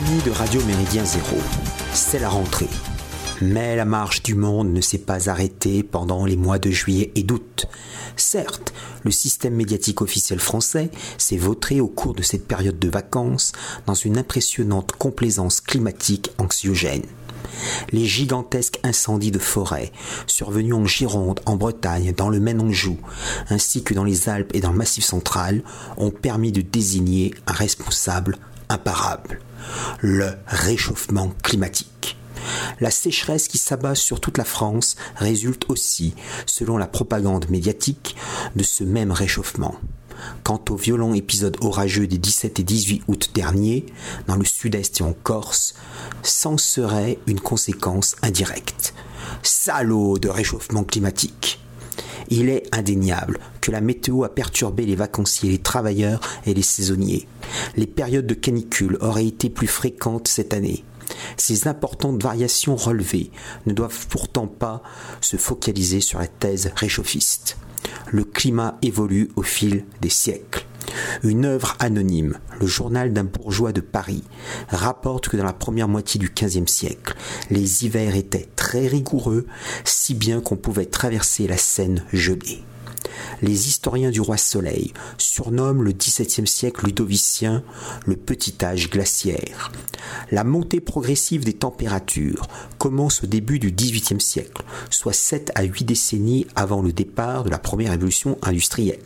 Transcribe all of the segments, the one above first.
De Radio Méridien Zéro, c'est la rentrée. Mais la marche du monde ne s'est pas arrêtée pendant les mois de juillet et d'août. Certes, le système médiatique officiel français s'est vautré au cours de cette période de vacances dans une impressionnante complaisance climatique anxiogène. Les gigantesques incendies de forêt, survenus en Gironde, en Bretagne, dans le Maine-Anjou, ainsi que dans les Alpes et dans le Massif central, ont permis de désigner un responsable imparable, le réchauffement climatique. La sécheresse qui s'abat sur toute la France résulte aussi, selon la propagande médiatique, de ce même réchauffement. Quant aux violents épisodes orageux des 17 et 18 août derniers, dans le sud-est et en Corse, c'en serait une conséquence indirecte. Salaud de réchauffement climatique il est indéniable que la météo a perturbé les vacanciers, les travailleurs et les saisonniers. Les périodes de canicule auraient été plus fréquentes cette année. Ces importantes variations relevées ne doivent pourtant pas se focaliser sur la thèse réchauffiste. Le climat évolue au fil des siècles. Une œuvre anonyme, le journal d'un bourgeois de Paris, rapporte que dans la première moitié du XVe siècle, les hivers étaient très rigoureux, si bien qu'on pouvait traverser la Seine gelée. Les historiens du roi Soleil surnomment le XVIIe siècle ludovicien le petit âge glaciaire. La montée progressive des températures commence au début du XVIIIe siècle, soit 7 à 8 décennies avant le départ de la première révolution industrielle.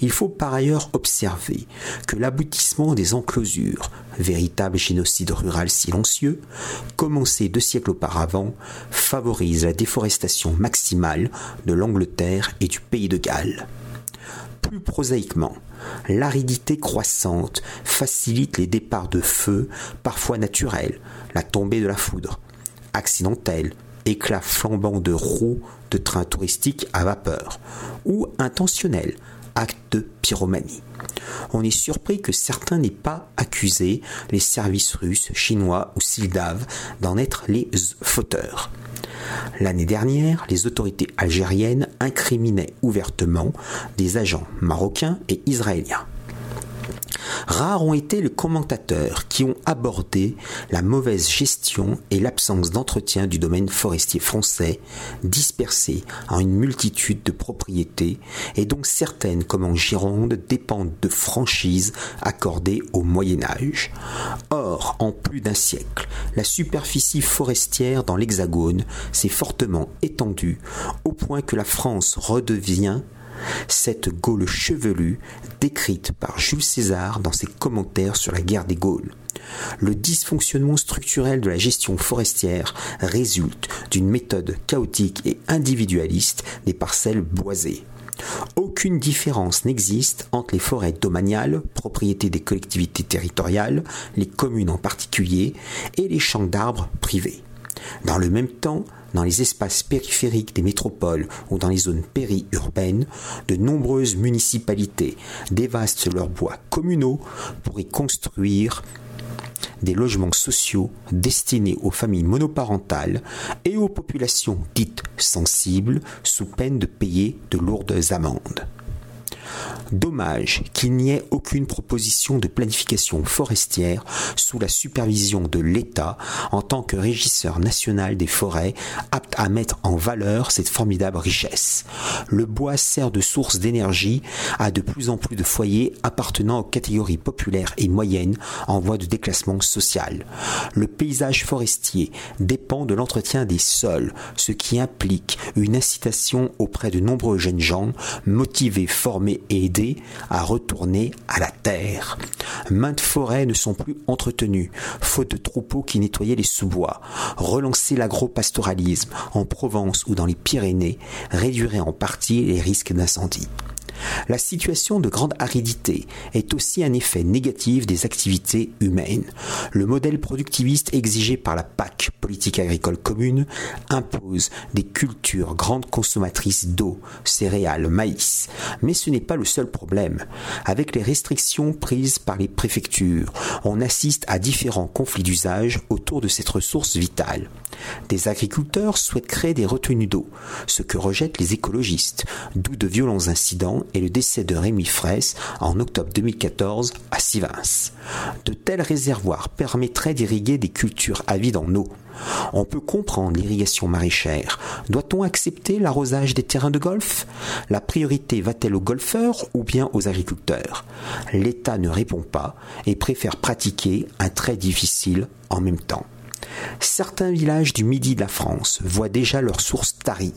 Il faut par ailleurs observer que l'aboutissement des enclosures, véritable génocide rural silencieux, commencé deux siècles auparavant, favorise la déforestation maximale de l'Angleterre et du pays de Galles. Plus prosaïquement, l'aridité croissante facilite les départs de feu, parfois naturels, la tombée de la foudre, accidentelle, éclats flambants de roues de trains touristiques à vapeur, ou intentionnels, acte de pyromanie. On est surpris que certains n'aient pas accusé les services russes, chinois ou sildaves d'en être les fauteurs. L'année dernière, les autorités algériennes incriminaient ouvertement des agents marocains et israéliens. Rares ont été les commentateurs qui ont abordé la mauvaise gestion et l'absence d'entretien du domaine forestier français, dispersé en une multitude de propriétés, et dont certaines, comme en Gironde, dépendent de franchises accordées au Moyen Âge. Or, en plus d'un siècle, la superficie forestière dans l'Hexagone s'est fortement étendue, au point que la France redevient cette Gaule chevelue décrite par Jules César dans ses commentaires sur la guerre des Gaules. Le dysfonctionnement structurel de la gestion forestière résulte d'une méthode chaotique et individualiste des parcelles boisées. Aucune différence n'existe entre les forêts domaniales, propriété des collectivités territoriales, les communes en particulier, et les champs d'arbres privés. Dans le même temps, dans les espaces périphériques des métropoles ou dans les zones périurbaines, de nombreuses municipalités dévastent leurs bois communaux pour y construire des logements sociaux destinés aux familles monoparentales et aux populations dites sensibles sous peine de payer de lourdes amendes. Dommage qu'il n'y ait aucune proposition de planification forestière sous la supervision de l'État en tant que régisseur national des forêts apte à mettre en valeur cette formidable richesse. Le bois sert de source d'énergie à de plus en plus de foyers appartenant aux catégories populaires et moyennes en voie de déclassement social. Le paysage forestier dépend de l'entretien des sols, ce qui implique une incitation auprès de nombreux jeunes gens motivés, formés et aidés à retourner à la terre. Maintes forêts ne sont plus entretenues, faute de troupeaux qui nettoyaient les sous-bois. Relancer l'agro-pastoralisme en Provence ou dans les Pyrénées réduirait en partie les risques d'incendie. La situation de grande aridité est aussi un effet négatif des activités humaines. Le modèle productiviste exigé par la PAC, politique agricole commune, impose des cultures grandes consommatrices d'eau, céréales, maïs. Mais ce n'est pas le seul problème. Avec les restrictions prises par les préfectures, on assiste à différents conflits d'usage autour de cette ressource vitale. Des agriculteurs souhaitent créer des retenues d'eau, ce que rejettent les écologistes, d'où de violents incidents et le décès de Rémi Fraisse en octobre 2014 à Sivins. De tels réservoirs permettraient d'irriguer des cultures avides en eau. On peut comprendre l'irrigation maraîchère. Doit-on accepter l'arrosage des terrains de golf? La priorité va-t-elle aux golfeurs ou bien aux agriculteurs? L'État ne répond pas et préfère pratiquer un trait difficile en même temps. Certains villages du midi de la France voient déjà leurs sources taries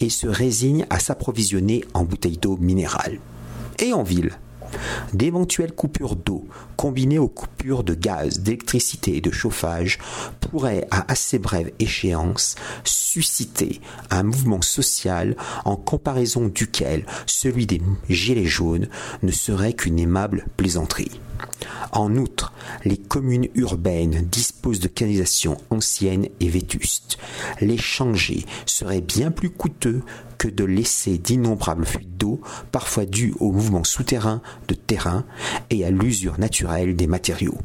et se résignent à s'approvisionner en bouteilles d'eau minérale. Et en ville, D'éventuelles coupures d'eau combinées aux coupures de gaz, d'électricité et de chauffage pourraient à assez brève échéance susciter un mouvement social en comparaison duquel celui des gilets jaunes ne serait qu'une aimable plaisanterie. En outre, les communes urbaines disposent de canalisations anciennes et vétustes. Les changer serait bien plus coûteux que de laisser d'innombrables fuites d'eau, parfois dues au mouvement souterrain de terrain et à l'usure naturelle des matériaux.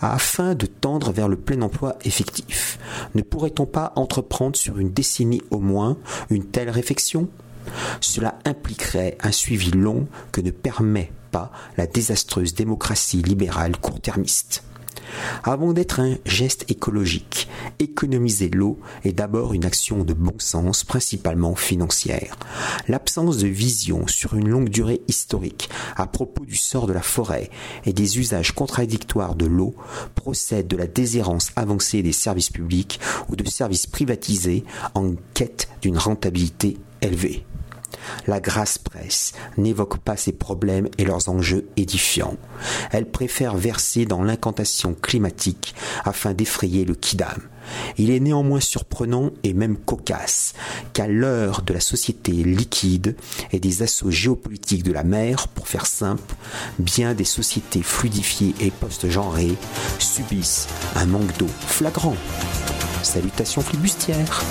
Afin de tendre vers le plein emploi effectif, ne pourrait-on pas entreprendre sur une décennie au moins une telle réflexion Cela impliquerait un suivi long que ne permet pas la désastreuse démocratie libérale court-termiste. Avant d'être un geste écologique, économiser l'eau est d'abord une action de bon sens, principalement financière. L'absence de vision sur une longue durée historique à propos du sort de la forêt et des usages contradictoires de l'eau procède de la déshérence avancée des services publics ou de services privatisés en quête d'une rentabilité élevée. La grasse presse n'évoque pas ces problèmes et leurs enjeux édifiants. Elle préfère verser dans l'incantation climatique afin d'effrayer le kidam. Il est néanmoins surprenant et même cocasse qu'à l'heure de la société liquide et des assauts géopolitiques de la mer, pour faire simple, bien des sociétés fluidifiées et post-genrées subissent un manque d'eau flagrant. Salutations flibustières